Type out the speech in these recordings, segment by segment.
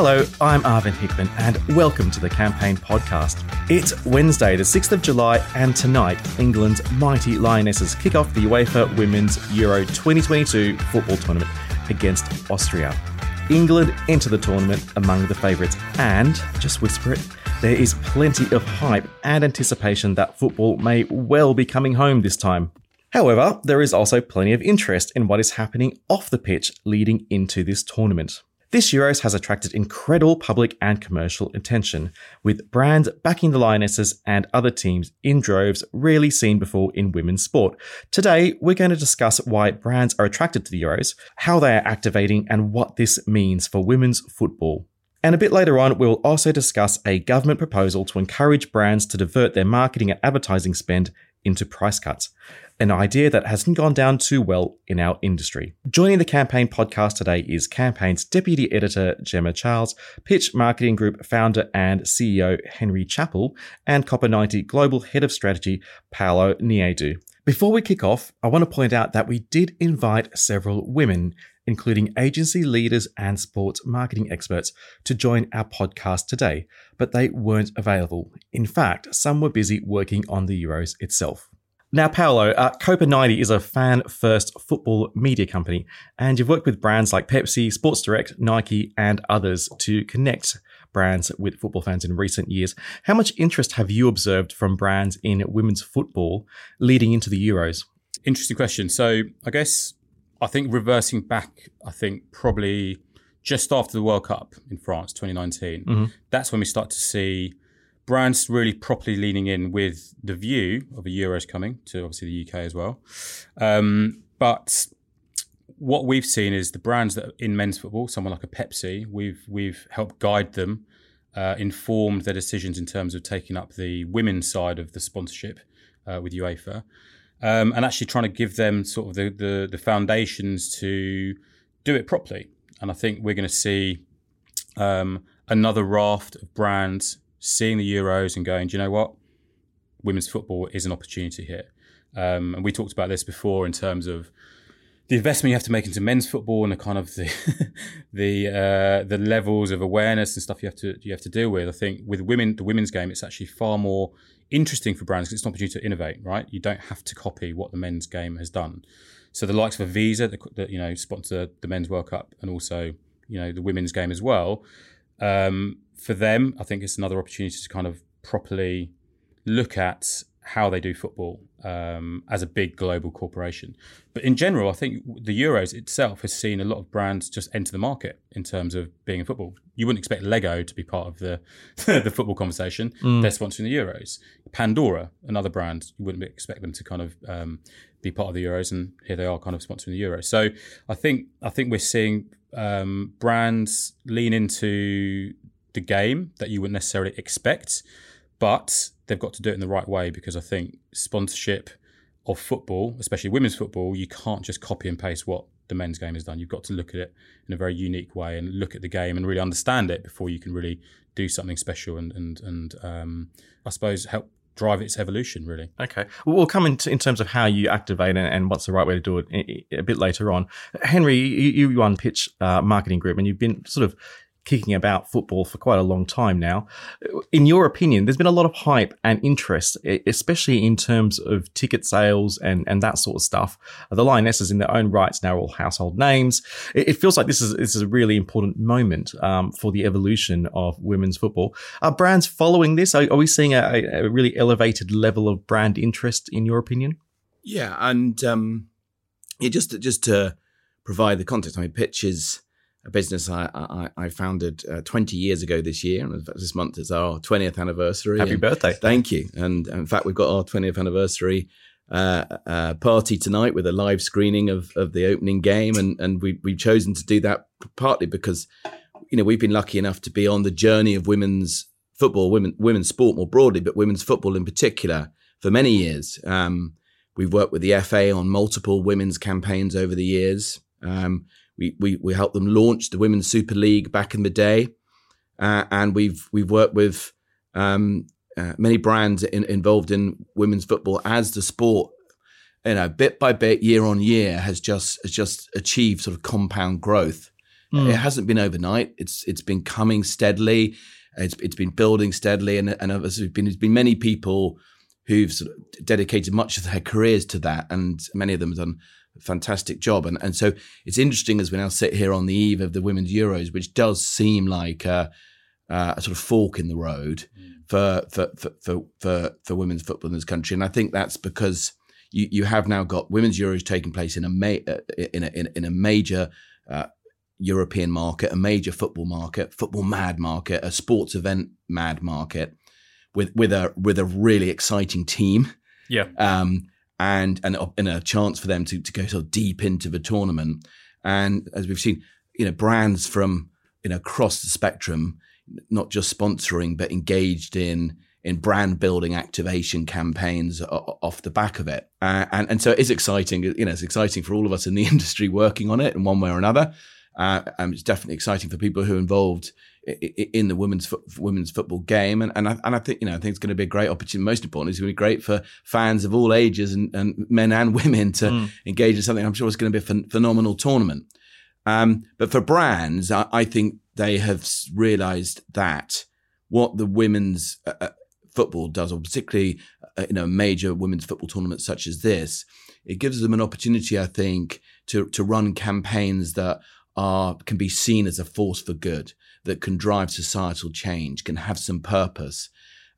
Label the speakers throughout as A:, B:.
A: Hello, I'm Arvind Hickman, and welcome to the Campaign Podcast. It's Wednesday, the 6th of July, and tonight, England's mighty Lionesses kick off the UEFA Women's Euro 2022 football tournament against Austria. England enter the tournament among the favourites, and, just whisper it, there is plenty of hype and anticipation that football may well be coming home this time. However, there is also plenty of interest in what is happening off the pitch leading into this tournament. This Euros has attracted incredible public and commercial attention, with brands backing the Lionesses and other teams in droves rarely seen before in women's sport. Today, we're going to discuss why brands are attracted to the Euros, how they are activating, and what this means for women's football. And a bit later on, we'll also discuss a government proposal to encourage brands to divert their marketing and advertising spend into price cuts an idea that hasn't gone down too well in our industry. Joining the Campaign podcast today is Campaign's Deputy Editor Gemma Charles, Pitch Marketing Group founder and CEO Henry Chappell, and Copa90 Global Head of Strategy Paolo Nieddu. Before we kick off, I want to point out that we did invite several women, including agency leaders and sports marketing experts, to join our podcast today, but they weren't available. In fact, some were busy working on the Euros itself. Now, Paolo, uh, Copa90 is a fan first football media company, and you've worked with brands like Pepsi, Sports Direct, Nike, and others to connect brands with football fans in recent years. How much interest have you observed from brands in women's football leading into the Euros?
B: Interesting question. So, I guess I think reversing back, I think probably just after the World Cup in France 2019, mm-hmm. that's when we start to see brands really properly leaning in with the view of a Euros coming to obviously the UK as well. Um, but what we've seen is the brands that are in men's football, someone like a Pepsi, we've we've helped guide them, uh, informed their decisions in terms of taking up the women's side of the sponsorship uh, with UEFA, um, and actually trying to give them sort of the, the the foundations to do it properly. And I think we're going to see um, another raft of brands seeing the Euros and going, do you know what? Women's football is an opportunity here. Um, and we talked about this before in terms of the investment you have to make into men's football and the kind of the the uh, the levels of awareness and stuff you have to you have to deal with. I think with women, the women's game, it's actually far more interesting for brands because it's an opportunity to innovate. Right, you don't have to copy what the men's game has done. So the likes of Visa, that you know sponsor the men's World Cup and also you know the women's game as well. Um, for them, I think it's another opportunity to kind of properly look at how they do football um, as a big global corporation. But in general, I think the Euros itself has seen a lot of brands just enter the market in terms of being in football. You wouldn't expect Lego to be part of the the football conversation. Mm. They're sponsoring the Euros. Pandora, another brand, you wouldn't expect them to kind of um, be part of the Euros, and here they are, kind of sponsoring the Euros. So I think I think we're seeing um, brands lean into the game that you wouldn't necessarily expect, but they've got to do it in the right way because I think sponsorship of football, especially women's football, you can't just copy and paste what the men's game has done. You've got to look at it in a very unique way and look at the game and really understand it before you can really do something special and and and um, I suppose help drive its evolution really.
A: Okay, well, we'll come into in terms of how you activate it and what's the right way to do it a bit later on. Henry, you, you run Pitch uh, Marketing Group and you've been sort of kicking about football for quite a long time now. In your opinion, there's been a lot of hype and interest, especially in terms of ticket sales and, and that sort of stuff. The Lionesses, in their own rights, now all household names. It, feels like this is, this is a really important moment um, for the evolution of women's football. Are brands following this? Are, are we seeing a, a, really elevated level of brand interest, in your opinion?
C: Yeah, and um, yeah, just just to provide the context, I mean, Pitch is a business I, I, I founded uh, 20 years ago this year. And this month is our 20th anniversary.
A: Happy birthday.
C: Thank you. And in fact, we've got our 20th anniversary uh, uh, party tonight with a live screening of, of the opening game. And, and we, we've chosen to do that partly because, you know, we've been lucky enough to be on the journey of women's football, women, women's sport more broadly, but women's football in particular for many years. Um, we've worked with the FA on multiple women's campaigns over the years. Um, we, we, we helped them launch the Women's Super League back in the day. Uh, and we've, we've worked with um, uh, many brands in, involved in women's football as the sport, you know, bit by bit, year on year, has just has just achieved sort of compound growth. Mm. It hasn't been overnight. It's it's been coming steadily. It's it's been building steadily, and and there's been there's been many people who've sort of dedicated much of their careers to that, and many of them have done fantastic job. And and so it's interesting as we now sit here on the eve of the women's Euros, which does seem like a, a sort of fork in the road mm. for, for, for for for for women's football in this country. And I think that's because you you have now got women's Euros taking place in a ma- uh, in a in, in a major uh, European market, a major football market, football mad market, a sports event mad market, with with a with a really exciting team.
A: Yeah.
C: Um, and and and a chance for them to to go so deep into the tournament. And as we've seen, you know, brands from you know across the spectrum, not just sponsoring but engaged in in brand building activation campaigns off the back of it. Uh, and and so it is exciting. You know, it's exciting for all of us in the industry working on it in one way or another. Uh, and it's definitely exciting for people who are involved in the women's fo- women's football game, and and I, and I think you know I think it's going to be a great opportunity. Most importantly, it's going to be great for fans of all ages and, and men and women to mm. engage in something. I'm sure it's going to be a ph- phenomenal tournament. Um, but for brands, I, I, think they have realised that what the women's uh, uh football does, or particularly uh, you know major women's football tournaments such as this, it gives them an opportunity, I think, to to run campaigns that are can be seen as a force for good that can drive societal change, can have some purpose,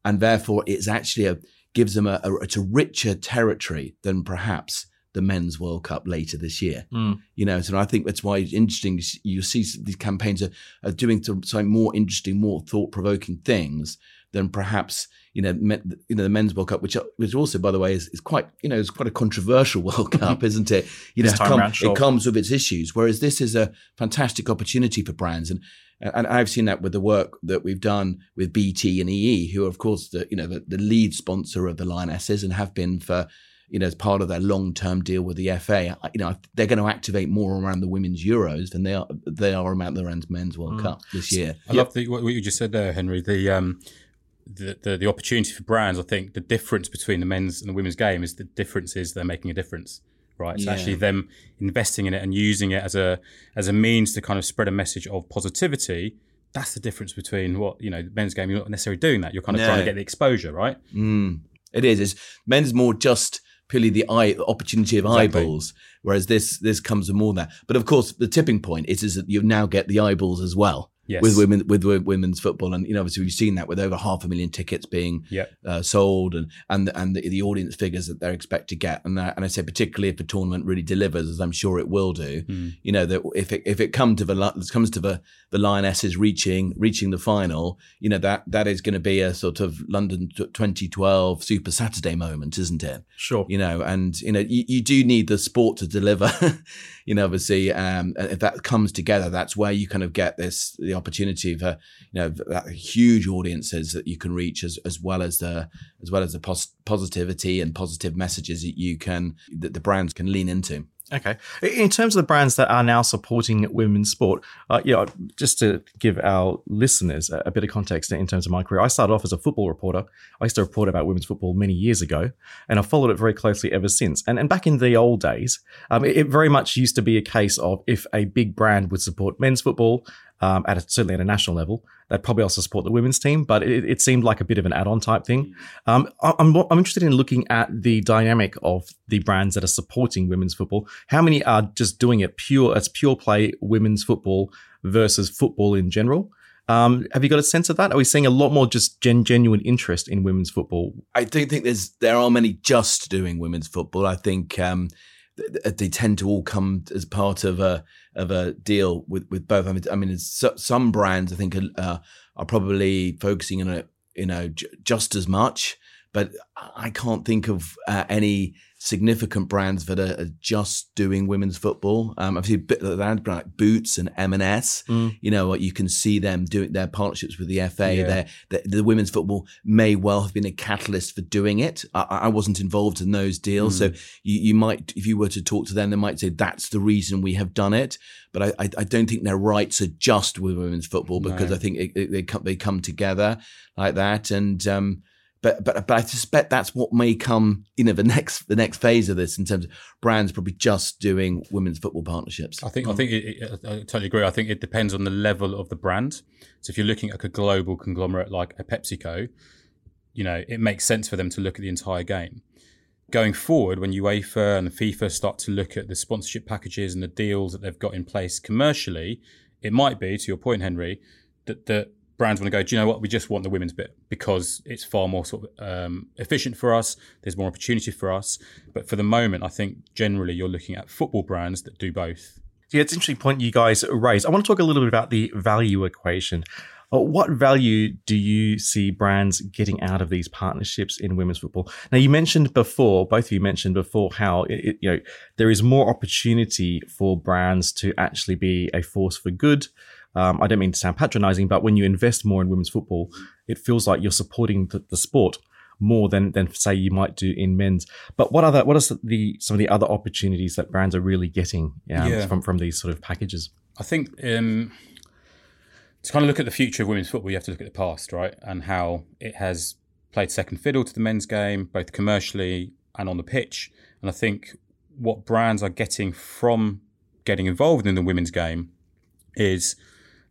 C: and therefore it's actually a gives them a, a it's a richer territory than perhaps the men's World Cup later this year. Mm. You know, so I think that's why it's interesting. You see these campaigns are, are doing some more interesting, more thought provoking things than perhaps you know, you know the men's World Cup, which which also, by the way, is, is quite you know is quite a controversial World Cup, isn't it? You know, come, it comes with its issues. Whereas this is a fantastic opportunity for brands, and and I've seen that with the work that we've done with BT and EE, who are of course the you know the, the lead sponsor of the Lionesses and have been for you know, as part of their long-term deal with the FA, you know, they're going to activate more around the women's Euros than they are they are around the men's World mm. Cup this year.
B: I yep. love the, what you just said there, Henry. The um, the, the, the opportunity for brands, I think the difference between the men's and the women's game is the difference is they're making a difference, right? It's yeah. actually them investing in it and using it as a as a means to kind of spread a message of positivity. That's the difference between what you know men's game. You're not necessarily doing that. You're kind of trying to get the exposure, right?
C: Mm, it is. It's men's more just purely the eye the opportunity of exactly. eyeballs, whereas this this comes with more than that. But of course, the tipping point is is that you now get the eyeballs as well yes. with women with, women's football, and you know obviously we've seen that with over half a million tickets being
B: yep.
C: uh, sold, and and and the, the, audience figures that they're expect to get, and and I say particularly if the tournament really delivers, as I'm sure it will do, mm. you know that if it if it comes to the comes to the the Lionesses reaching reaching the final, you know that that is going to be a sort of London 2012 Super Saturday moment, isn't it?
A: Sure.
C: You know, and you know you, you do need the sport to deliver. you know, obviously, um, if that comes together, that's where you kind of get this the opportunity for you know that huge audiences that you can reach as as well as the as well as the pos- positivity and positive messages that you can that the brands can lean into.
A: Okay. In terms of the brands that are now supporting women's sport, uh, you know, just to give our listeners a, a, bit of context in terms of my career, I started off as a football reporter. I used to report about women's football many years ago, and I've followed it very closely ever since. And, and back in the old days, um, it, it very much used to be a case of if a big brand would support men's football, um, at a, certainly at a national level. They'd probably also support the women's team, but it, it seemed like a bit of an add-on type thing. Um, I'm, I'm interested in looking at the dynamic of the brands that are supporting women's football. How many are just doing it pure as pure play women's football versus football in general? Um, have you got a sense of that? Are we seeing a lot more just gen- genuine interest in women's football?
C: I don't think there's there are many just doing women's football. I think um, they tend to all come as part of a of a deal with with both. I mean, I mean some brands I think are, uh, are probably focusing on it, you know, just as much, but I can't think of uh, any significant brands that are, just doing women's football. Um, I've seen a bit like that, like Boots and M&S. Mm. You know, you can see them doing their partnerships with the FA. Yeah. The, the women's football may well have been a catalyst for doing it. I, I wasn't involved in those deals, mm. so you, you, might, if you were to talk to them, they might say that's the reason we have done it. But I, I, I don't think their rights are just with women's football because no. I think it, it, they come, they come together like that and. Um, but but but I suspect that's what may come, you know, the next the next phase of this in terms of brands probably just doing women's football partnerships.
B: I think I think it, it, I totally agree. I think it depends on the level of the brand. So if you're looking at a global conglomerate like a PepsiCo, you know, it makes sense for them to look at the entire game. Going forward, when UEFA and FIFA start to look at the sponsorship packages and the deals that they've got in place commercially, it might be, to your point, Henry, that that brands want to go, do you know what? We just want the women's bit because it's far more sort of um, efficient for us. There's more opportunity for us. But for the moment, I think generally you're looking at football brands that do both.
A: Yeah, it's an interesting point you guys raised. I want to talk a little bit about the value equation. Uh, what value do you see brands getting out of these partnerships in women's football? Now, you mentioned before, both of you mentioned before, how it, you know there is more opportunity for brands to actually be a force for good um, I don't mean to sound patronizing, but when you invest more in women's football, it feels like you're supporting the, the sport more than than say you might do in men's. But what other what are the some of the other opportunities that brands are really getting um, yeah. from from these sort of packages?
B: I think um, to kind of look at the future of women's football, you have to look at the past, right, and how it has played second fiddle to the men's game, both commercially and on the pitch. And I think what brands are getting from getting involved in the women's game is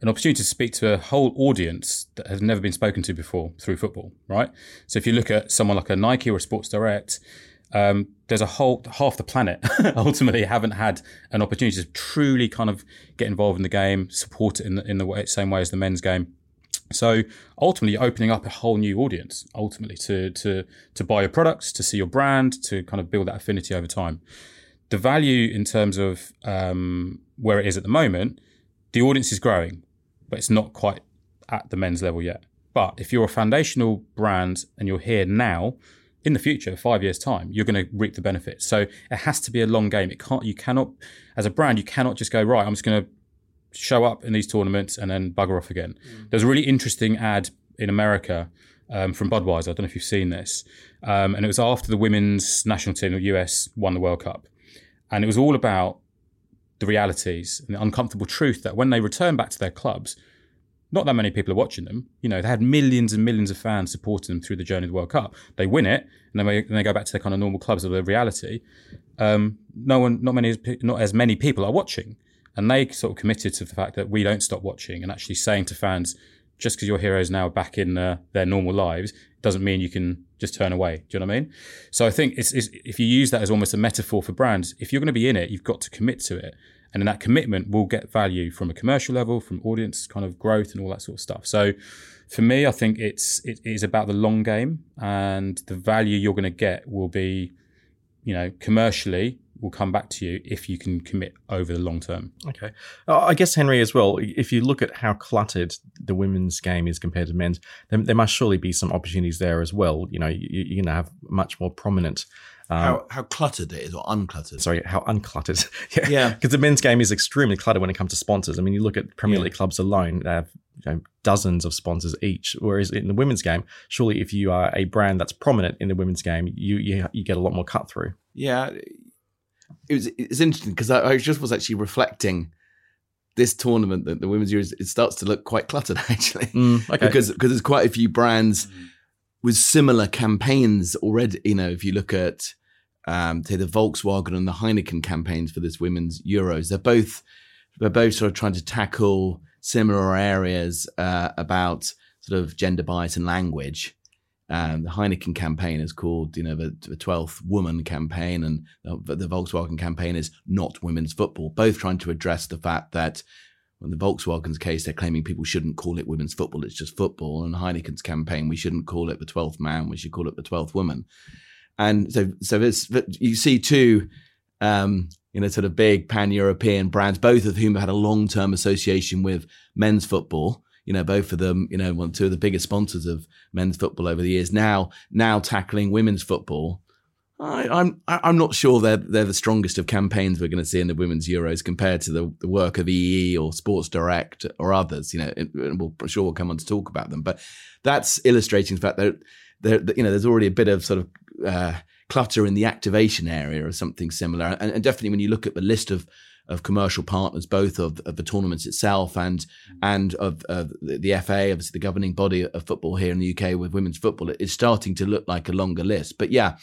B: an opportunity to speak to a whole audience that has never been spoken to before through football, right? So if you look at someone like a Nike or a Sports Direct, um, there's a whole half the planet ultimately haven't had an opportunity to truly kind of get involved in the game, support it in the, in the way, same way as the men's game. So ultimately, opening up a whole new audience. Ultimately, to to to buy your products, to see your brand, to kind of build that affinity over time. The value in terms of um, where it is at the moment, the audience is growing but it's not quite at the men's level yet. But if you're a foundational brand and you're here now, in the future, five years time, you're going to reap the benefits. So it has to be a long game. It can't. You cannot, as a brand, you cannot just go right. I'm just going to show up in these tournaments and then bugger off again. Mm. There's a really interesting ad in America um, from Budweiser. I don't know if you've seen this, um, and it was after the women's national team, the US, won the World Cup, and it was all about the realities and the uncomfortable truth that when they return back to their clubs, not that many people are watching them. You know, they had millions and millions of fans supporting them through the journey of the World Cup. They win it, and then they, and they go back to their kind of normal clubs of their reality. Um, no one, not many, not as many people are watching, and they sort of committed to the fact that we don't stop watching and actually saying to fans, just because your heroes now back in uh, their normal lives doesn't mean you can just turn away. Do you know what I mean? So I think it's, it's, if you use that as almost a metaphor for brands, if you're going to be in it, you've got to commit to it. And in that commitment, will get value from a commercial level, from audience kind of growth and all that sort of stuff. So for me, I think it's it is about the long game and the value you're going to get will be, you know, commercially will come back to you if you can commit over the long term.
A: Okay. Uh, I guess, Henry, as well, if you look at how cluttered the women's game is compared to men's, then there must surely be some opportunities there as well. You know, you, are going to have much more prominent.
C: Um, how, how cluttered it is, or uncluttered?
A: Sorry, how uncluttered. yeah. Because the men's game is extremely cluttered when it comes to sponsors. I mean, you look at Premier yeah. League clubs alone, they have you know, dozens of sponsors each. Whereas in the women's game, surely if you are a brand that's prominent in the women's game, you you, you get a lot more cut through.
C: Yeah, it was it's interesting because I, I, just was actually reflecting this tournament that the women's Euros it starts to look quite cluttered actually mm, okay. because because there's quite a few brands with similar campaigns already. You know, if you look at um, say the Volkswagen and the Heineken campaigns for this women's Euros, they're both they're both sort of trying to tackle similar areas uh, about sort of gender bias and language. Um, the Heineken campaign is called, you know, the, the 12th woman campaign, and the, the, Volkswagen campaign is not women's football. Both trying to address the fact that, in the Volkswagen's case, they're claiming people shouldn't call it women's football; it's just football. And Heineken's campaign, we shouldn't call it the 12th man; we should call it the 12th woman. And so, so you see two, um, you know, sort of big pan-European brands, both of whom have had a long-term association with men's football you know, both of them, you know, one two of the biggest sponsors of men's football over the years. Now, now tackling women's football. I, I'm I'm not sure they're they're the strongest of campaigns we're going to see in the women's Euros compared to the, the work of EE or Sports Direct or others. You know, we'll I'm sure we'll come on to talk about them, but that's illustrating the fact that there, you know there's already a bit of sort of uh, clutter in the activation area or something similar. And, and definitely when you look at the list of of commercial partners, both of, of the tournaments itself and mm. and of, of the, the, FA, obviously the governing body of football here in the UK with women's football, it's starting to look like a longer list. But yeah,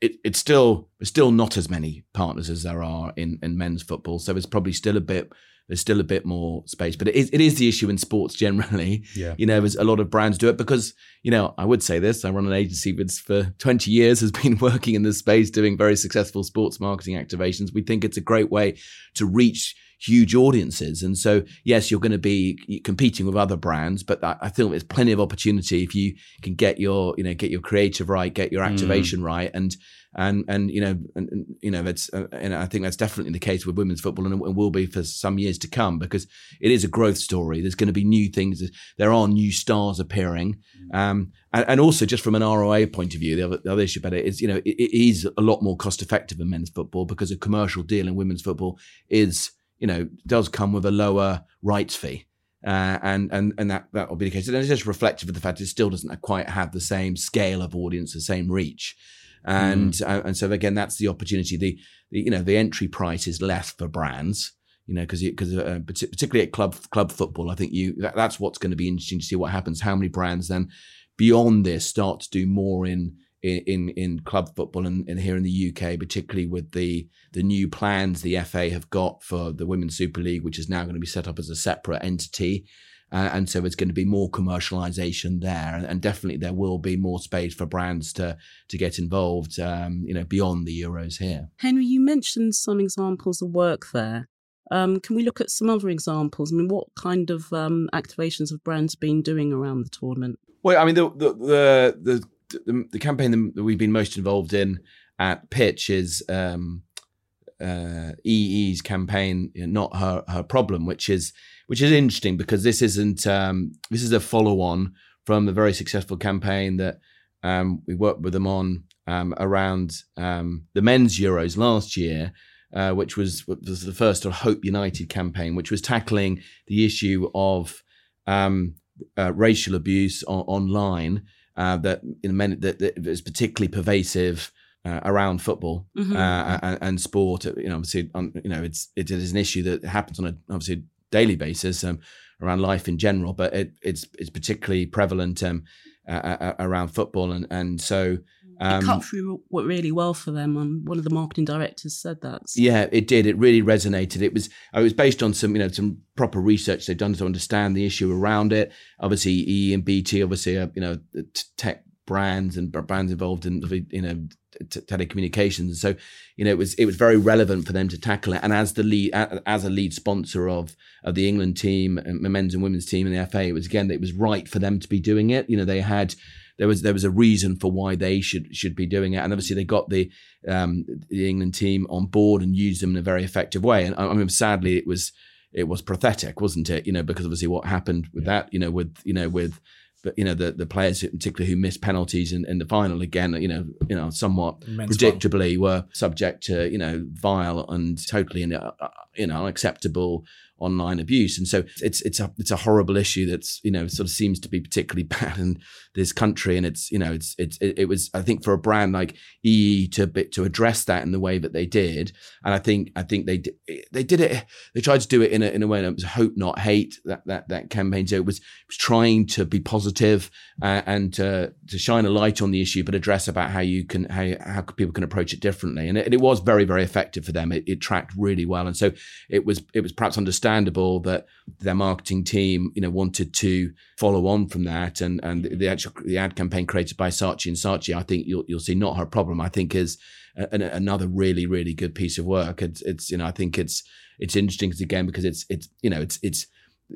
C: it, it's still it's still not as many partners as there are in, in men's football. So it's probably still a bit there's still a bit more space. But it is, it is the issue in sports generally.
B: Yeah.
C: You know, there's a lot of brands do it because, you know, I would say this, I run an agency that's for 20 years has been working in this space doing very successful sports marketing activations. We think it's a great way to reach huge audiences. And so, yes, you're going to be competing with other brands, but I, think there's plenty of opportunity if you can get your, you know, get your creative right, get your mm. activation mm. right, and and and you know, and, and you know, that's uh, and I think that's definitely the case with women's football, and, and will be for some years to come because it is a growth story. There's going to be new things. There are new stars appearing, mm. um, and, and, also just from an ROA point of view, the other, the other issue about it is, you know, it, it is a lot more cost effective in men's football because a commercial deal in women's football is you know, does come with a lower rights fee. Uh, and and and that that will be the case. And it's just reflective of the fact it still doesn't quite have the same scale of audience, the same reach, and mm. uh, and so again, that's the opportunity. The, the, you know the entry price is less for brands, you know, because because uh, particularly at club club football, I think you that, that's what's going to be interesting to see what happens. How many brands then beyond this start to do more in in in club football and, and, here in the UK, particularly with the the new plans the FA have got for the Women's Super League, which is now going to be set up as a separate entity. Uh, and so it's going to be more commercialization there, and, and, definitely there will be more space for brands to to get involved, um, you know, beyond the Euros here.
D: Henry, you mentioned some examples of work there. Um, can we look at some other examples? I mean, what kind of um, activations have brands been doing around the tournament?
C: Well, I mean, the the the, the the, the campaign that we've been most involved in at Pitch is um, uh, EE's campaign, not her her problem, which is which is interesting because this isn't um, this is a follow on from the very successful campaign that um, we worked with them on um, around um, the men's Euros last year. Uh, which was was the first of Hope United campaign, which was tackling the issue of um, uh, racial abuse on, online uh, that in many that, that is particularly pervasive uh, around football mm-hmm. uh, and, and, sport. You know, obviously, um, you know, it's it is an issue that happens on a obviously daily basis um, around life in general, but it, it's it's particularly prevalent um, around football, and and so
D: um, it cut through really well for them, and one of the marketing directors said that.
C: So. Yeah, it did. It really resonated. It was it was based on some you know some proper research they've done to understand the issue around it. Obviously, E and BT obviously are you know tech brands and brands involved in you know t- telecommunications. So you know it was it was very relevant for them to tackle it. And as the lead as a lead sponsor of of the England team, men's and women's team in the FA, it was again it was right for them to be doing it. You know they had there was there was a reason for why they should should be doing it, and obviously they got the um, the England team on board and used them in a very effective way. And I mean, sadly, it was it was pathetic, wasn't it? You know, because obviously what happened with yeah. that, you know, with you know with but you know the the players in particular who missed penalties in, in the final again you know you know somewhat Men's predictably were subject to you know vile and totally uh, you know unacceptable online abuse. And so it's it's a it's a horrible issue that's you know sort of seems to be particularly bad in this country. And it's you know it's it's it, was I think for a brand like EE to to address that in the way that they did, and I think I think they did, they did it. They tried to do it in a in a way that was hope not hate that that that campaign. So it was was trying to be positive, uh, and to to shine a light on the issue, but address about how you can how how people can approach it differently. And it, it was very very effective for them. It, it tracked really well, and so it was it was perhaps understandable understandable that their marketing team, you know, wanted to follow on from that, and and the actual the ad campaign created by Saatchi and Saatchi, I think you'll you'll see not her problem. I think is another really really good piece of work. It's it's you know I think it's it's interesting again because it's it's you know it's it's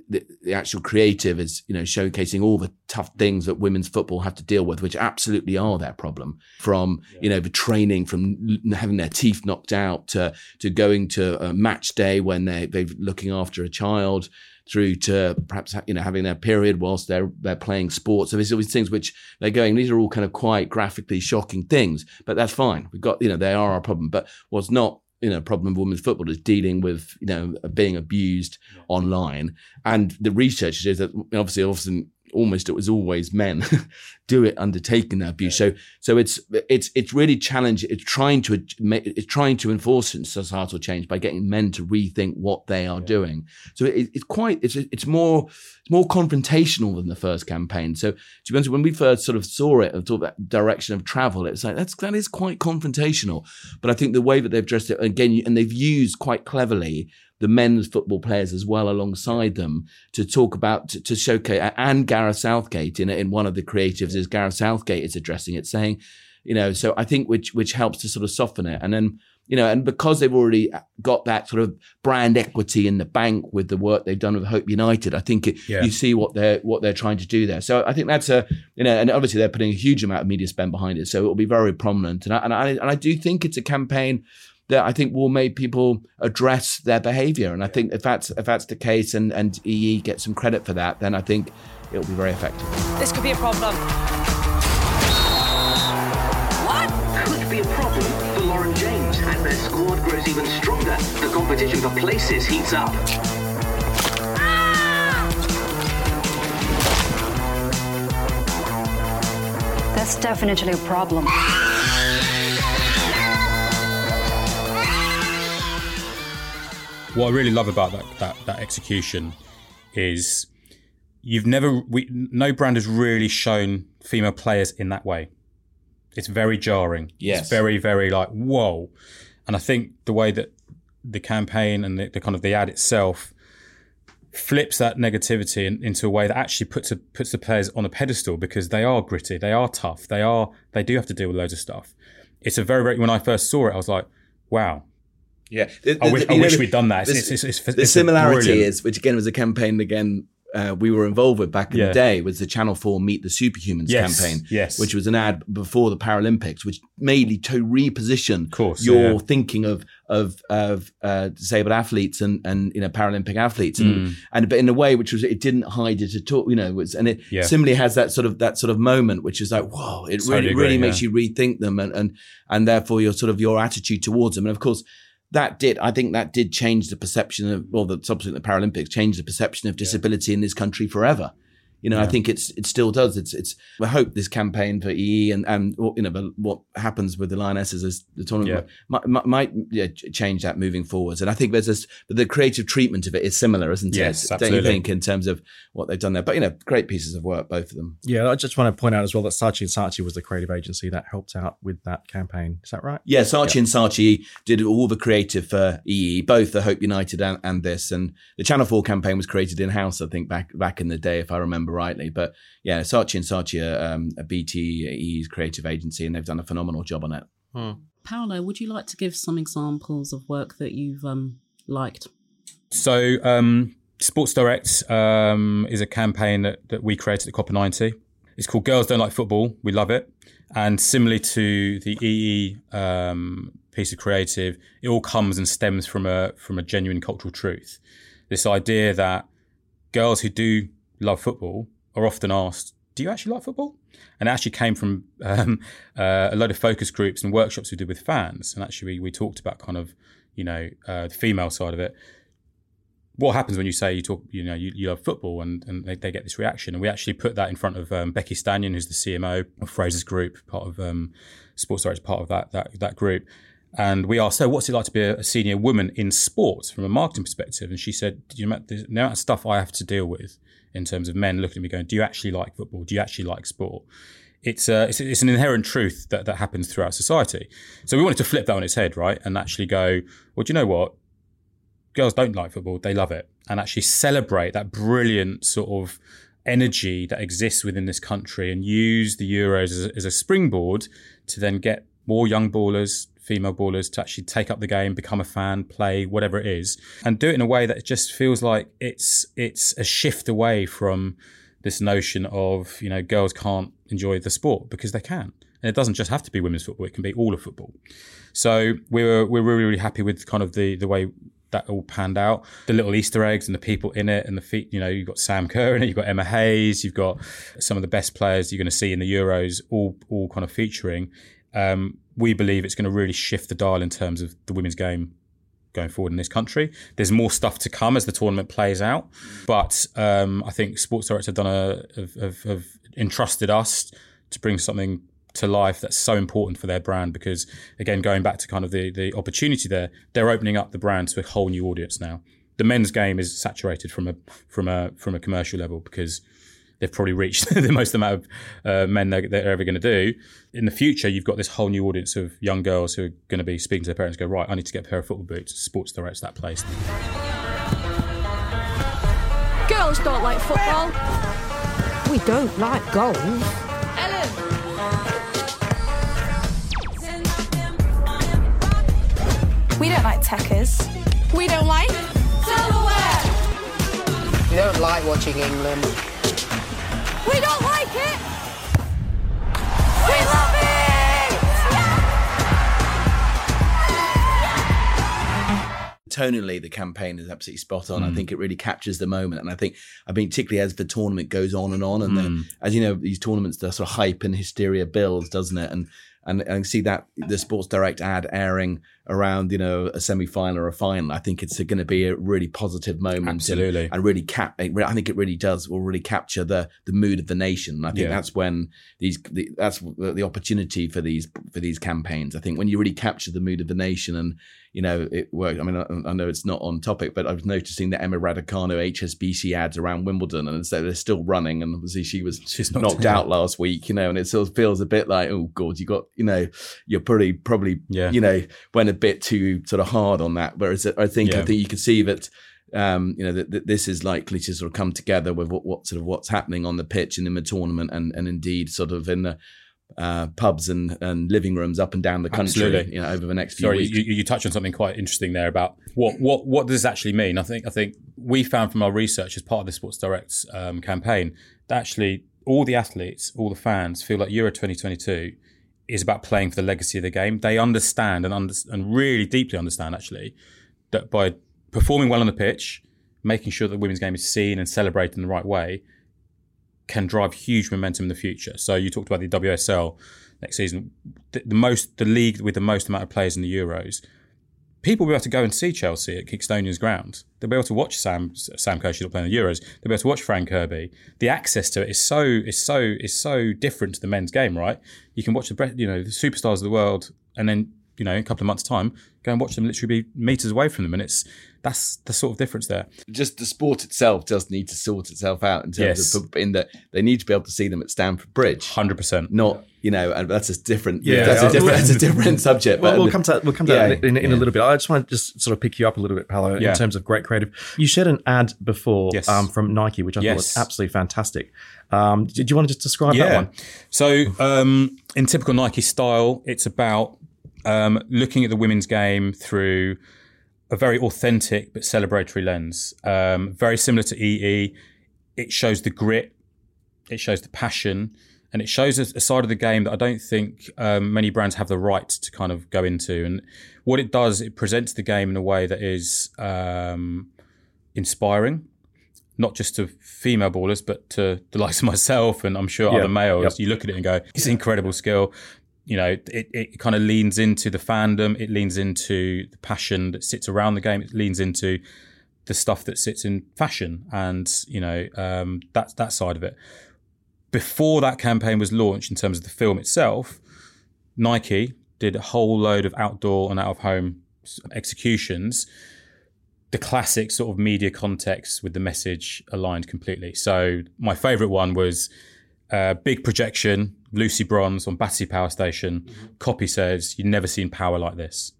C: the, the, actual creative is you know showcasing all the tough things that women's football have to deal with which absolutely are their problem from yeah. you know the training from having their teeth knocked out to to going to a match day when they they're looking after a child through to perhaps you know having their period whilst they're they're playing sports. So there's all these things which they're going these are all kind of quite graphically shocking things but that's fine. We've got you know they are our problem. But what's not you know problem of women's football is dealing with you know being abused online. And the research is that obviously often almost it was always men do it undertaking that abuse. So so it's it's it's really challenging. It's trying to it's trying to enforce societal change by getting men to rethink what they are yeah. doing. So it, it's quite it's it's more it's more confrontational than the first campaign. So to be honest, when we first sort of saw it and thought that direction of travel, it's like that's that is quite confrontational. But I think the way that they've addressed it again, and they've used quite cleverly the men's football players as well alongside them to talk about to, to showcase and Gareth Southgate in in one of the creatives is Gareth Southgate is addressing it saying you know so I think which which helps to sort of soften it. And then you know and because they've already got that sort of brand equity in the bank with the work they've done with Hope United I think it, yeah. you see what they're what they're trying to do there. So I think that's a you know and obviously they're putting a huge amount of media spend behind it so it will be very prominent. And I, and I, and I do think it's a campaign that I think will make people address their behaviour. And I think if that's if that's the case, and and EE gets some credit for that, then I think it'll be very effective.
E: This could be a problem.
F: What could be a problem for Lauren James as their squad grows even stronger? The competition for places heats up. Ah!
E: That's definitely a problem.
B: What I really love about that that, that execution is you've never we, no brand has really shown female players in that way. It's very jarring.
C: Yes.
B: It's very very like whoa, and I think the way that the campaign and the, the kind of the ad itself flips that negativity in, into a way that actually puts a, puts the players on a pedestal because they are gritty, they are tough, they are they do have to deal with loads of stuff. It's a very very when I first saw it, I was like, wow,
C: yeah,
B: the, the, I wish, I wish we'd done that. It's, it's, it's,
C: the similarity is, which again was a campaign again uh, we were involved with back in yeah. the day, was the Channel Four Meet the Superhumans
B: yes,
C: campaign,
B: yes,
C: which was an ad before the Paralympics, which mainly to reposition
B: course,
C: your
B: yeah.
C: thinking of of of uh, disabled athletes and and you know Paralympic athletes, and mm. and but in a way which was it didn't hide it at all, you know, was, and it yeah. similarly has that sort of that sort of moment which is like, whoa, it totally really agree, really makes you rethink them, and and and therefore your sort of your attitude towards them, and of course that did, I think that did change the perception of, well, the subsequent the Paralympics changed the perception of disability yeah. in this country forever. You know, yeah. I think it's it still does. It's it's. I hope this campaign for EE and and you know what happens with the Lionesses as the tournament yeah. might, might, might yeah, change that moving forwards. And I think there's this, the creative treatment of it is similar, isn't
B: yes,
C: it?
B: Absolutely.
C: Don't you think in terms of what they've done there? But you know, great pieces of work, both of them.
A: Yeah, I just want to point out as well that Saatchi and Saatchi was the creative agency that helped out with that campaign. Is that right?
C: Yeah, Saatchi and Saatchi did all the creative for EE, both the Hope United and, and this, and the Channel Four campaign was created in house. I think back back in the day, if I remember rightly, but yeah, Saatchi and Saatchi are um, a BTE's creative agency, and they've done a phenomenal job on it.
D: Hmm. Paolo, would you like to give some examples of work that you've um, liked?
B: So, um, Sports Direct um, is a campaign that, that we created at COPA90. It's called Girls Don't Like Football. We love it. And similarly to the EE um, piece of creative, it all comes and stems from a from a genuine cultural truth. This idea that girls who do love football are often asked, "Do you actually like football?" And it actually came from um, uh, a lot of focus groups and workshops we did with fans. And actually, we, we talked about kind of you know uh, the female side of it. What happens when you say you talk, you know, you, you love football, and, and they, they, get this reaction? And we actually put that in front of um, Becky Stanion, who's the CMO of Frasers Group, part of um, Sports Direct, part of that that that group. And we asked her, what's it like to be a, senior woman in sports from a marketing perspective? And she said, you know, the amount of stuff I have to deal with in terms of men looking at me going, do you actually like football? Do you actually like sport? It's, uh, it's, it's an inherent truth that, that happens throughout society. So we wanted to flip that on its head, right? And actually go, well, do you know what? Girls don't like football. They love it. And actually celebrate that brilliant sort of energy that exists within this country and use the Euros as as a springboard to then get more young ballers, female ballers to actually take up the game, become a fan, play, whatever it is, and do it in a way that just feels like it's it's a shift away from this notion of you know girls can't enjoy the sport because they can, and it doesn't just have to be women's football; it can be all of football. So we were we're really really happy with kind of the the way that all panned out. The little Easter eggs and the people in it and the feet, you know, you've got Sam Kerr in it, you've got Emma Hayes, you've got some of the best players you're going to see in the Euros, all all kind of featuring. Um, we believe it's going to really shift the dial in terms of the women's game going forward in this country. There's more stuff to come as the tournament plays out, but um, I think Sports Direct have done a have, have, have entrusted us to bring something to life that's so important for their brand because again going back to kind of the the opportunity there they're opening up the brand to a whole new audience now the men's game is saturated from a from a from a commercial level because they've probably reached the most amount of uh, men they're, they're ever going to do. In the future, you've got this whole new audience of young girls who are going to be speaking to their parents, go right, I need to get a pair of football boots. Sports Direct's that place.
G: Girls don't like football.
H: We don't like goals. Ellen.
G: We don't like tekkers. We don't like silverware.
H: We don't like watching England.
C: Tonally the campaign is absolutely spot on. I hmm. think it really captures the moment, and I think I mean particularly as the tournament goes on and on, and then hmm. as you know these tournaments, the sort of hype and hysteria builds, doesn't it? And and and see that the Sports Direct ad airing around you know a semi final or a final. I think it's going to be a really positive moment,
B: Absolutely.
C: and, really cap. I think it really does will really capture the the mood of the nation. And I think
B: Yeah.
C: that's when these the, that's the opportunity for these for these campaigns. I think when you really capture the mood of the nation and you know it worked. I mean, I, I know it's not on topic, but I was noticing the Emma Raducanu HSBC ads around Wimbledon, and so they're still running. And obviously, she was
B: She's
C: knocked out last week, you know, and it still feels a bit like, oh god, you got, you know, you're pretty probably,
B: Yeah.
C: you know, when a bit too sort of hard on that. Whereas I think I think you can see that. Um, you know that, that this is likely to sort of come together with what, what sort of what's happening on the pitch and in the tournament, and and indeed sort of in the uh, pubs and, and living rooms up and down the country,
B: Absolutely.
C: you know, over the next few
B: Sorry,
C: weeks.
B: you, you touched on something quite interesting there about what what what does this actually mean? I think I think we found from our research as part of the Sports Direct um, campaign that actually all the athletes, all the fans feel like Euro 2022 is about playing for the legacy of the game. They understand and under, and really deeply understand actually that by performing well on the pitch, making sure that women's game is seen and celebrated in the right way, can drive huge momentum in the future. So you talked about the WSL next season, the, the most the league with the most amount of players in the Euros. People will be able to go and see Chelsea at Kingstonian's ground. They'll be able to watch Sam Sam Kerr not playing the Euros. They'll be able to watch Fran Kirby. The access to it is so is so is so different to the men's game, right? You can watch the you know the superstars of the world, and then you know in a couple of months' time, go and watch them literally be meters away from them, and it's that's the sort of difference there.
C: just the sport itself does need to sort itself out in terms
B: Yes.
C: of in that they need to be able to see them at Stamford Bridge,
B: Hundred percent.
C: not you know, and that's a different,
A: Yeah.
C: that's
A: Yeah.
C: a different, that's a different subject.
A: Well,
C: but-
A: we'll come to that. We'll come to
C: Yeah,
A: that in, in, in a little bit. I just want to just sort of pick you up a little bit, Paolo,
B: Yeah.
A: in terms of great creative. You shared an ad before
B: Yes.
A: um, from Nike, which I thought was absolutely fantastic. Um, did you want to just describe that one?
B: So, um, in typical Nike style, it's about um, looking at the women's game through a very authentic but celebratory lens. Um, very similar to EE. It shows the grit, it shows the passion, and it shows a, side of the game that I don't think um, many brands have the right to kind of go into. And what it does, it presents the game in a way that is um, inspiring not just to female ballers, but to the likes of myself and I'm sure
A: Yeah.
B: other males.
A: Yep.
B: You look at it and go, it's incredible skill. You know, it, it kind of leans into the fandom, it leans into the passion that sits around the game, it leans into the stuff that sits in fashion and, you know, um, that's that side of it. Before that campaign was launched in terms of the film itself, Nike did a whole load of outdoor and out of home executions the classic sort of media context with the message aligned completely. So my favourite one was uh, big projection, Lucy Bronze on Battersea Power Station. Copy says, "You've never seen power like this."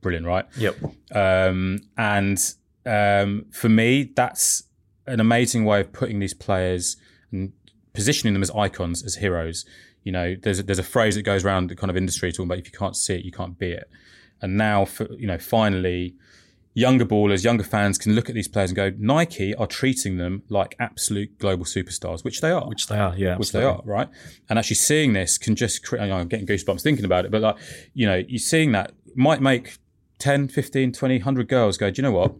B: Brilliant, right?
A: Yep.
B: Um, and um, for me, that's an amazing way of putting these players and positioning them as icons, as heroes. You know, there's a, there's a phrase that goes around the kind of industry talking about if you can't see it, you can't be it. And now, for, you know, finally, younger ballers, younger fans can look at these players and go, Nike are treating them like absolute global superstars, which they are
A: Which they are, yeah.
B: which they are, right? And actually seeing this can just create, I'm getting goosebumps thinking about it, but like, you know, you seeing that might make 10, 15, 20, 100 girls go, do you know what?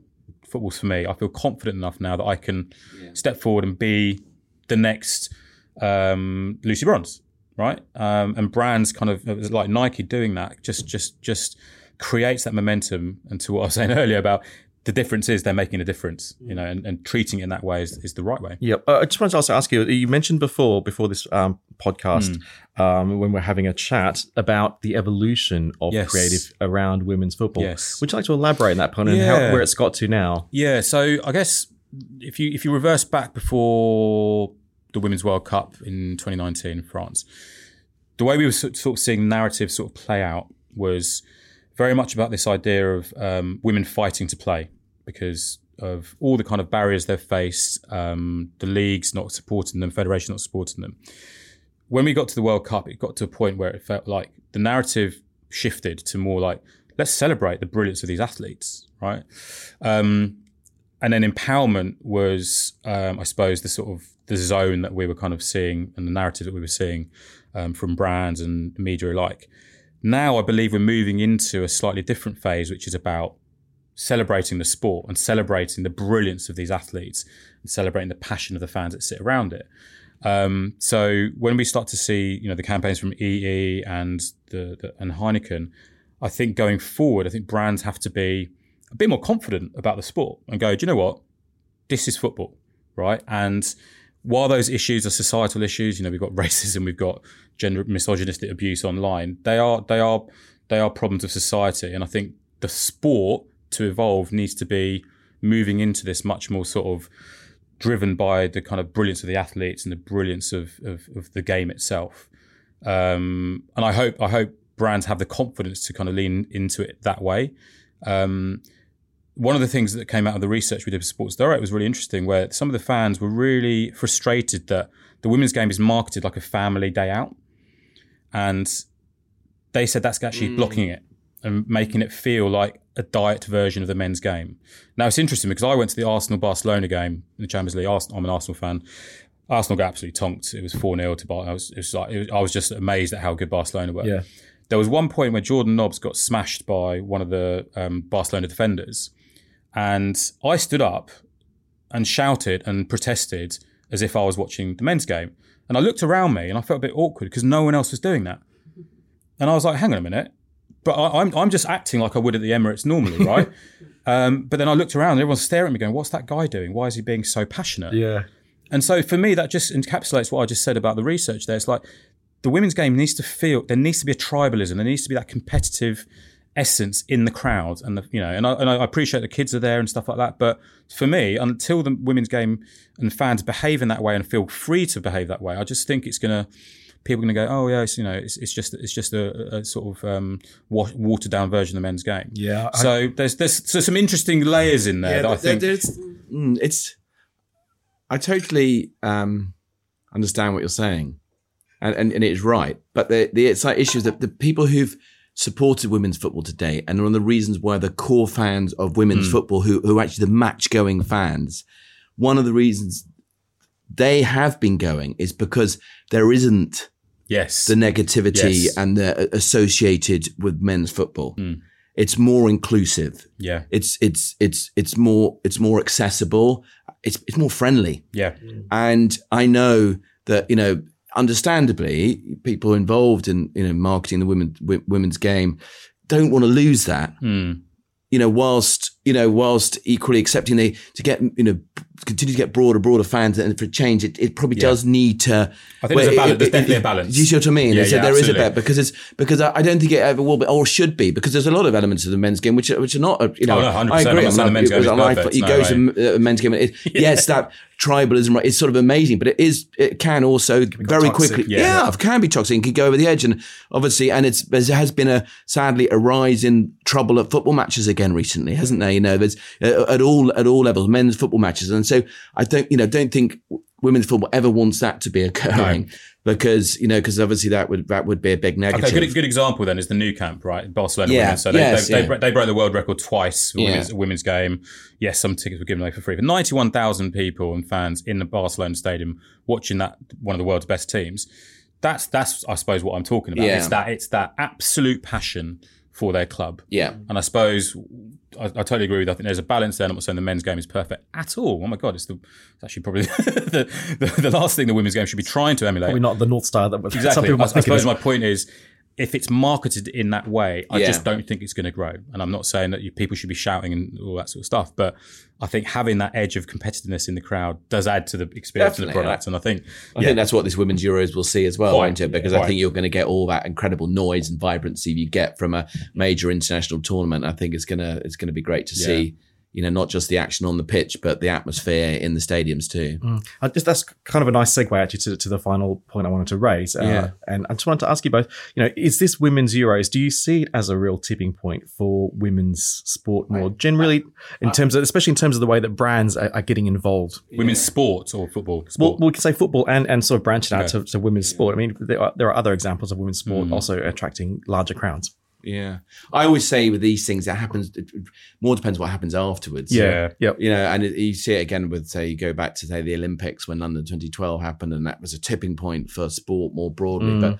B: Football's for me. I feel confident enough now that I can step forward and be the next um, Lucy Bronze, right? Um, and brands kind of like Nike doing that just, just, just creates that momentum. And to what I was saying earlier about the difference is they're making a difference, you know, and, and treating it in that way is, is the right way.
A: Yep. Uh, I just wanted to also ask you. You mentioned before, before this um, podcast,
B: Hmm.
A: um, when we're having a chat about the evolution of
B: Yes.
A: creative around women's football.
B: Yes.
A: Would you like to elaborate on that point and
B: Yeah.
A: how, where it's got to now?
B: Yeah, so I guess if you if you reverse back before the Women's World Cup in 2019 in France, the way we were sort sort of seeing narrative sort of play out was very much about this idea of um, women fighting to play because of all the kind of barriers they've faced, um, the leagues not supporting them, federation not supporting them. When we got to the World Cup, it got to a point where it felt like the narrative shifted to more like let's celebrate the brilliance of these athletes, right? Um, and then empowerment was, um, I suppose, the sort of the zone that we were kind of seeing and the narrative that we were seeing um, from brands and media alike. Now, I believe we're moving into a slightly different phase, which is about celebrating the sport and celebrating the brilliance of these athletes and celebrating the passion of the fans that sit around it. Um, so when we start to see, you know, the campaigns from EE and the, the and Heineken, I think going forward, I think brands have to be a bit more confident about the sport and go, do you know what? This is football, right? And while those issues are societal issues, you know, we've got racism, we've got gender misogynistic abuse online. They are they are they are problems of society, and I think the sport to evolve needs to be moving into this much more sort of driven by the kind of brilliance of the athletes and the brilliance of of, of the game itself. Um, and I hope I hope brands have the confidence to kind of lean into it that way. Um, one of the things that came out of the research we did with Sports Direct was really interesting, where some of the fans were really frustrated that the women's game is marketed like a family day out, and they said that's actually blocking it and making it feel like a diet version of the men's game. Now it's interesting because I went to the Arsenal Barcelona game in the Champions League. I'm an Arsenal fan. Arsenal got absolutely tonked. It was four 0 to Bar. I was, was like was, I was just amazed at how good Barcelona were.
A: Yeah.
B: There was one point where Jordan Nobbs got smashed by one of the um, Barcelona defenders, and I stood up and shouted and protested as if I was watching the men's game. And I looked around me and I felt a bit awkward because no one else was doing that. And I was like, hang on a minute. But I, I'm, I'm just acting like I would at the Emirates normally, right? um, but then I looked around and everyone's staring at me going, what's that guy doing? Why is he being so passionate?
A: Yeah.
B: And so for me, that just encapsulates what I just said about the research there. It's like the women's game needs to feel, there needs to be a tribalism, there needs to be that competitive essence in the crowd. And, the, you know, and I, and I appreciate the kids are there and stuff like that. But for me, until the women's game and fans behave in that way and feel free to behave that way, I just think it's to, people are to go, oh yeah, it's, you know, it's, it's just, it's just a, a sort of um, watered down version of the men's game.
A: Yeah, I-
B: So there's, there's so some interesting layers in there that I think.
C: mm, it's. I totally um, understand what you're saying, and, and and it's right. But the the it's like issues that the people who've supported women's football today, and one of the reasons why the core fans of women's
B: Hmm.
C: football, who who are actually the match going fans, one of the reasons they have been going is because there isn't
B: yes.
C: the negativity
B: Yes.
C: and the uh, associated with men's football. It's more inclusive
B: yeah.
C: it's it's it's it's more it's more accessible it's it's more friendly
B: Yeah.
C: and i know that you know understandably people involved in you know marketing the women w- women's game don't want to lose that
B: Hmm.
C: you know whilst you know whilst equally accepting the to get you know continue to get broader broader fans and for change it, it probably does need to
B: I think there's a balance- there's definitely a balance.
C: do you see what I mean?
B: Yeah, yeah,
C: there is a bet because it's because I, I don't think it ever will be or should be because there's a lot of elements of the men's game which are, which are not uh, you know
B: Oh, no, 100%.
C: I agree.
B: I'm not men's game is
C: like-
B: perfect.
C: You
B: No
C: go to a men's game. and It, Yes, that tribalism right, it's sort of amazing, but it is it can also very
A: toxic.
C: quickly
B: Yeah.
C: yeah. it can be toxic and can go over the edge and obviously and it's there has been a sadly a rise in trouble at football matches again recently, hasn't there? You know, there's uh, at all at all levels men's football matches, and so I don't you know don't think women's football ever wants that to be occurring because you know because obviously that would that would be a big negative.
B: Okay, good, good example then is the Nou Camp, right? Barcelona
C: Yeah,
B: women. So they,
C: yes,
B: they,
C: yeah.
B: they, they broke the world record twice for
C: Yeah.
B: women's, women's game. Yes, some tickets were given away for free. But 91,000 people and fans in the Barcelona stadium watching that, one of the world's best teams. That's, that's I suppose, what I'm talking about.
C: Yeah.
B: It's that, it's that absolute passion for their club.
C: Yeah.
B: And I suppose I, I totally agree with that. I think there's a balance there. I'm not saying the men's game is perfect at all. Oh my God, it's, the, it's actually probably the, the, the last thing the women's game should be trying to emulate.
A: Probably not the North Star that some
B: Exactly.
A: people
B: I,
A: might
B: I
A: think it
B: suppose
A: is.
B: my point is, if it's marketed in that way, I
C: Yeah.
B: just don't think it's going to grow. And I'm not saying that you, people should be shouting and all that sort of stuff, but I think having that edge of competitiveness in the crowd does add to the experience of the
C: Definitely,
B: product. And I think,
C: I think that's what this women's Euros will see as well,
B: Quite,
C: won't it? Because I think you're going to get all that incredible noise and vibrancy you get from a major international tournament. I think it's gonna it's gonna be great to see. You know, not just the action on the pitch, but the atmosphere in the stadiums too.
A: I just that's kind of a nice segue actually to, to the final point I wanted to raise. Uh,
C: Yeah.
A: And I just wanted to ask you both, you know, is this women's Euros? Do you see it as a real tipping point for women's sport more generally, in terms of, especially in terms of the way that brands are, are getting involved?
B: women's sport or football
A: Well, we can say football and, and sort of branching out
B: Okay.
A: to, to women's sport. I mean, there are, there are other examples of women's sport
B: Mm.
A: also attracting larger crowds.
C: Yeah, I always say with these things, it happens. It more depends what happens afterwards.
B: Yeah.
A: Yep.
C: you know, and it, you see it again with say you go back to say the Olympics when London 2012 happened, and that was a tipping point for sport more broadly.
A: Mm.
C: But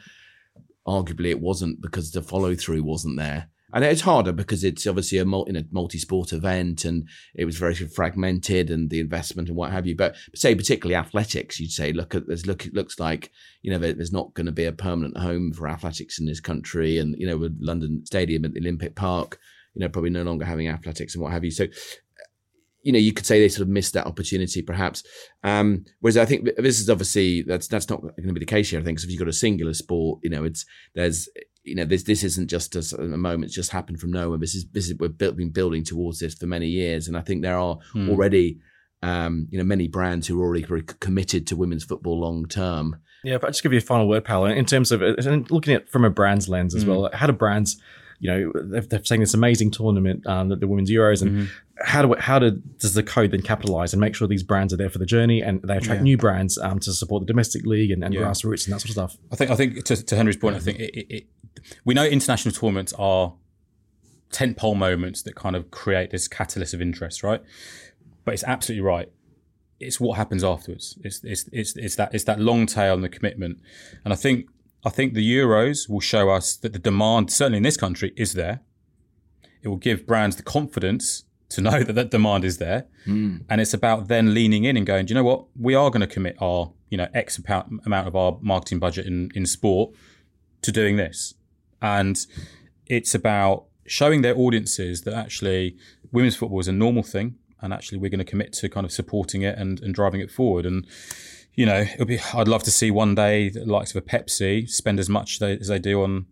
C: arguably, it wasn't because the follow through wasn't there. And it's harder because it's obviously a multi, multi-sport event, and it was very fragmented, and the investment and what have you. But say particularly athletics, you'd say look at there's look it looks like you know there's not going to be a permanent home for athletics in this country, and you know with London Stadium at the Olympic Park, you know probably no longer having athletics and what have you. So you know, you could say they sort of missed that opportunity, perhaps. Um, whereas I think this is obviously that's that's not going to be the case here. I think if you've got a singular sport, you know, it's there's you know this this isn't just a moment it's just happened from nowhere. This is this is we've built, been building towards this for many years, and I think there are
B: Hmm.
C: already um, you know many brands who are already very committed to women's football long term.
A: Yeah, if I'll just give you a final word, Paolo, in terms of and looking at it from a brand's lens as well. How do brands, you know, they've, they've saying this amazing tournament, um, the, the Women's Euros, and how do how do, does the code then capitalize and make sure these brands are there for the journey and they attract
B: Yeah.
A: new brands um, to support the domestic league and, and
B: Yeah.
A: grassroots and that sort of stuff?
B: I think I think to, to Henry's point, I think it, it, it, we know international tournaments are tentpole moments that kind of create this catalyst of interest, right? But it's absolutely right. It's what happens afterwards. It's it's it's, it's that it's that long tail and the commitment, and I think I think the Euros will show us that the demand, certainly in this country, is there. It will give brands the confidence to know that that demand is there, hmm. and it's about then leaning in and going, do you know what? We are going to commit our you know X amount amount of our marketing budget in in sport to doing this. And it's about showing their audiences that actually women's football is a normal thing and actually we're going to commit to kind of supporting it and, and driving it forward. And, you know, it'll be, I'd love to see one day the likes of a Pepsi spend as much they, as they do on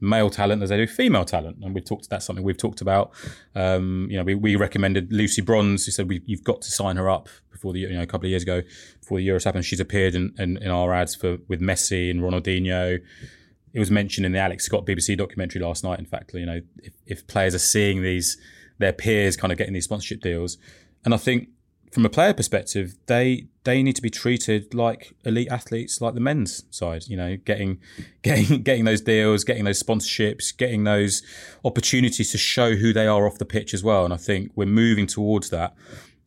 B: male talent as they do female talent. And we've talked, that's something we've talked about. Um, you know, we, we recommended Lucy Bronze, who said we, you've got to sign her up before the, you know, a couple of years ago, before the Euros happened. She's appeared in, in, in our ads for, with Messi and Ronaldinho it was mentioned in the Alex Scott BBC documentary last night. In fact, you know, if, if players are seeing these, their peers kind of getting these sponsorship deals, and I think from a player perspective, they they need to be treated like elite athletes, like the men's side. You know, getting getting getting those deals, getting those sponsorships, getting those opportunities to show who they are off the pitch as well. And I think we're moving towards that.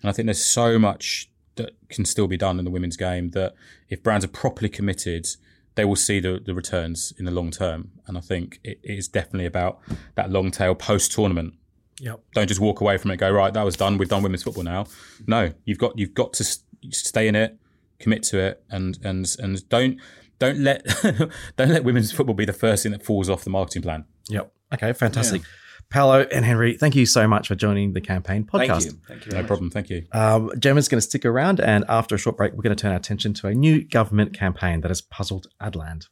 B: And I think there's so much that can still be done in the women's game that if brands are properly committed, they will see the, the returns in the long term. And I think it is definitely about that long tail post tournament.
A: Yep.
B: Don't just walk away from it. and Go right. That was done. We've done women's football now. No, you've got you've got to stay in it, commit to it, and and and don't don't let don't let women's football be the first thing that falls off the marketing plan.
A: Yep. Okay, fantastic. Paolo and Henry, thank you so much for joining the campaign podcast.
C: Thank you. Thank you.
B: No
C: much.
B: problem. Thank you.
A: Um, Gemma's going to stick around, and after a short break, we're going to turn our attention to a new government campaign that has puzzled Adland.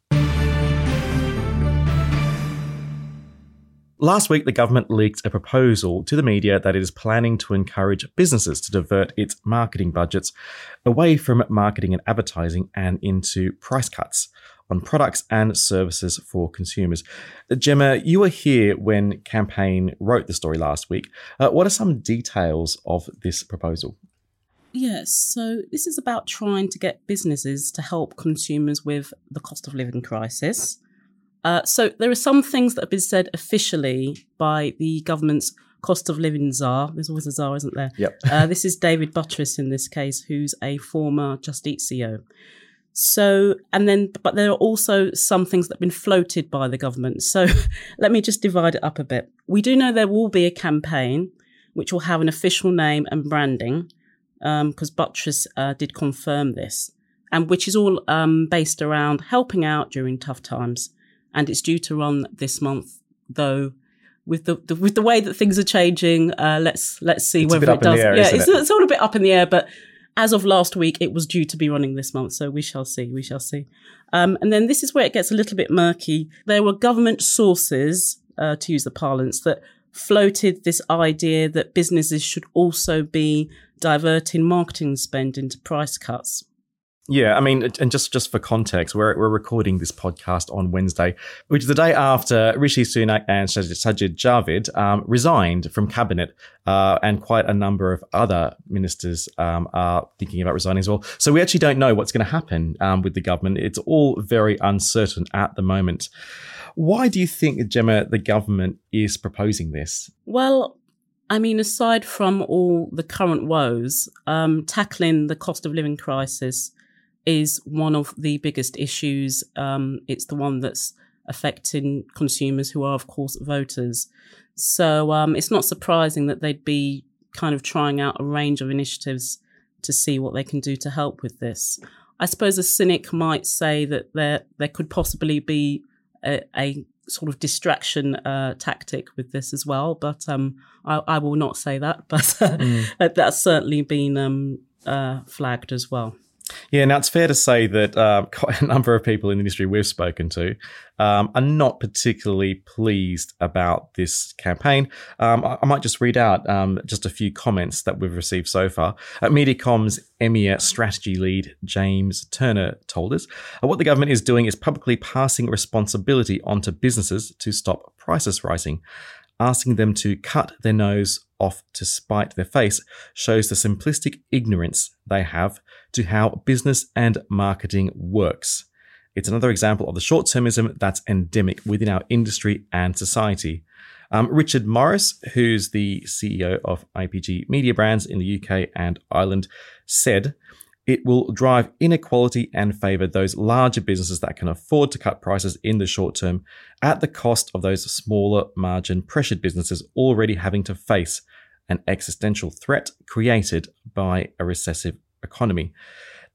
A: Last week, the government leaked a proposal to the media that it is planning to encourage businesses to divert its marketing budgets away from marketing and advertising and into price cuts on products and services for consumers. Gemma, you were here when campaign wrote the story last week. Uh, what are some details of this proposal?
D: Yes, so this is about trying to get businesses to help consumers with the cost of living crisis. Uh, so there are some things that have been said officially by the government's cost of living czar. There's always a czar, isn't there?
A: Yep.
D: Uh, this is David Buttress in this case, who's a former Just Eat CEO. So, and then, but there are also some things that have been floated by the government. So let me just divide it up a bit. We do know there will be a campaign which will have an official name and branding, because Buttress uh, did confirm this, and which is all um, based around helping out during tough times. And it's due to run this month. Though, with the, the with the way that things are changing, uh, let's let's see
A: It's
D: whether it does.
A: air,
D: yeah, it's,
A: it?
D: it's all a bit up in the air, but as of last week, it was due to be running this month. So we shall see. We shall see. Um, and then this is where it gets a little bit murky. There were government sources, uh, to use the parlance, that floated this idea that businesses should also be diverting marketing spend into price cuts.
A: Yeah, I mean, and just just for context, we're we're recording this podcast on Wednesday, which is the day after Rishi Sunak and Sajid Javid um, resigned from cabinet, uh, and quite a number of other ministers um, are thinking about resigning as well. So we actually don't know what's going to happen um, with the government. It's all very uncertain at the moment. Why do you think, Gemma, the government is proposing this?
D: Well, I mean, aside from all the current woes, um, tackling the cost of living crisis is one of the biggest issues. Um, it's the one that's affecting consumers who are, of course, voters. So um, it's not surprising that they'd be kind of trying out a range of initiatives to see what they can do to help with this. I suppose a cynic might say that there there could possibly be a, a sort of distraction uh, tactic with this as well, but um, I, I will not say that. But uh, that's certainly been um, uh, flagged as well.
A: Yeah, now it's fair to say that uh, quite a number of people in the industry we've spoken to um, are not particularly pleased about this campaign. Um, I, I might just read out um, just a few comments that we've received so far. At Mediacom's EMEA strategy lead, James Turner, told us uh, what the government is doing is publicly passing responsibility onto businesses to stop prices rising. Asking them to cut their nose off to spite their face shows the simplistic ignorance they have to how business and marketing works. It's another example of the short termism that's endemic within our industry and society. Um, Richard Morris, who's the CEO of IPG Mediabrands in the UK and Ireland, said, it will drive inequality and favor those larger businesses that can afford to cut prices in the short term at the cost of those smaller margin pressured businesses already having to face an existential threat created by a recessive economy.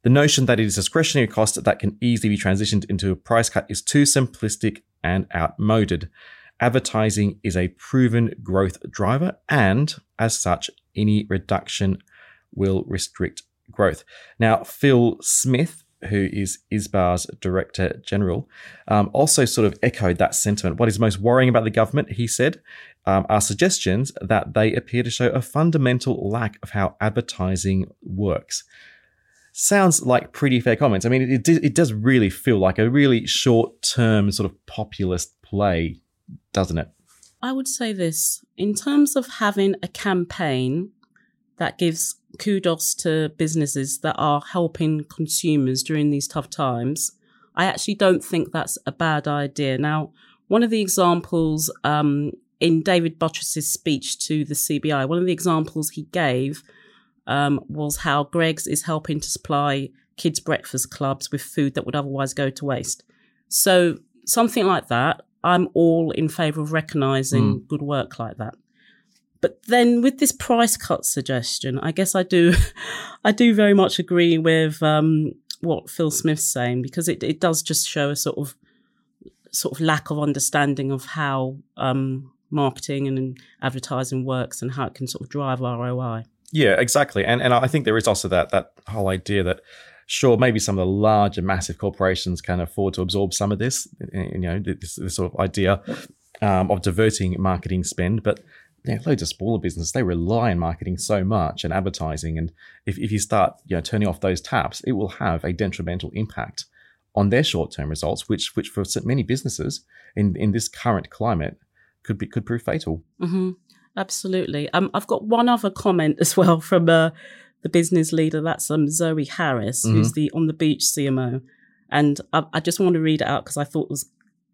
A: The notion that it is discretionary cost that can easily be transitioned into a price cut is too simplistic and outmoded. Advertising is a proven growth driver, and as such, any reduction will restrict growth. Now, Phil Smith, who is ISBA's Director General, um, also sort of echoed that sentiment. What is most worrying about the government, he said, um, are suggestions that they appear to show a fundamental lack of how advertising works. Sounds like pretty fair comments. I mean, it, it, it does really feel like a really short term sort of populist play, doesn't it?
D: I would say this in terms of having a campaign that gives kudos to businesses that are helping consumers during these tough times. I actually don't think that's a bad idea. Now, one of the examples um, in David Buttress's speech to the CBI, one of the examples he gave um, was how Greggs is helping to supply kids' breakfast clubs with food that would otherwise go to waste. So, something like that, I'm all in favour of recognising good work like that. But then with this price cut suggestion, I guess I do, I do very much agree with um, what Phil Smith's saying because it, it does just show a sort of sort of lack of understanding of how um, marketing and advertising works and how it can sort of drive ROI.
A: Yeah, exactly. And and I think there is also that that whole idea that sure maybe some of the larger massive corporations can afford to absorb some of this you know this, this sort of idea um, of diverting marketing spend but you know, loads of smaller businesses they rely on marketing so much and advertising and if, if you start you know turning off those taps it will have a detrimental impact on their short-term results which which for many businesses in in this current climate could be could prove fatal.
D: Hmm Absolutely. Um, I've got one other comment as well from uh, the business leader. That's um, Zoe Harris, who's the on the beach CMO, and I, I just want to read it out because I thought it was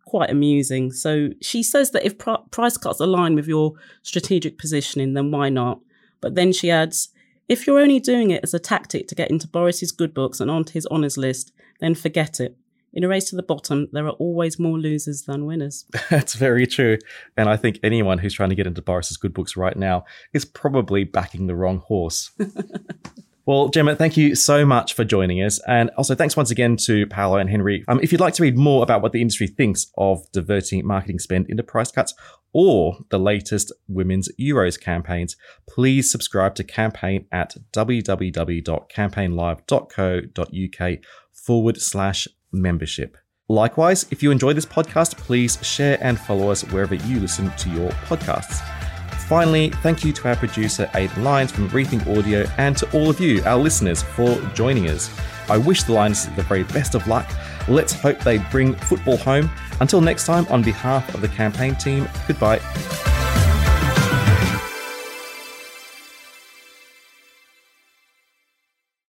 D: quite amusing. So she says that if pr- price cuts align with your strategic positioning, then why not? But then she adds, if you're only doing it as a tactic to get into Boris's good books and onto his honours list, then forget it. In a race to the bottom, there are always more losers than winners.
A: That's very true. And I think anyone who's trying to get into Boris's good books right now is probably backing the wrong horse. Well, Gemma, thank you so much for joining us. And also, thanks once again to Paolo and Henry. Um, if you'd like to read more about what the industry thinks of diverting marketing spend into price cuts or the latest Women's Euros campaigns, please subscribe to Campaign at www.campaignlive.co.uk forward slash membership. Likewise, if you enjoy this podcast, please share and follow us wherever you listen to your podcasts. Finally, thank you to our producer, Aidan Lyons from Rethink Audio, and to all of you, our listeners, for joining us. I wish the Lions the very best of luck. Let's hope they bring football home. Until next time, on behalf of the campaign team, goodbye.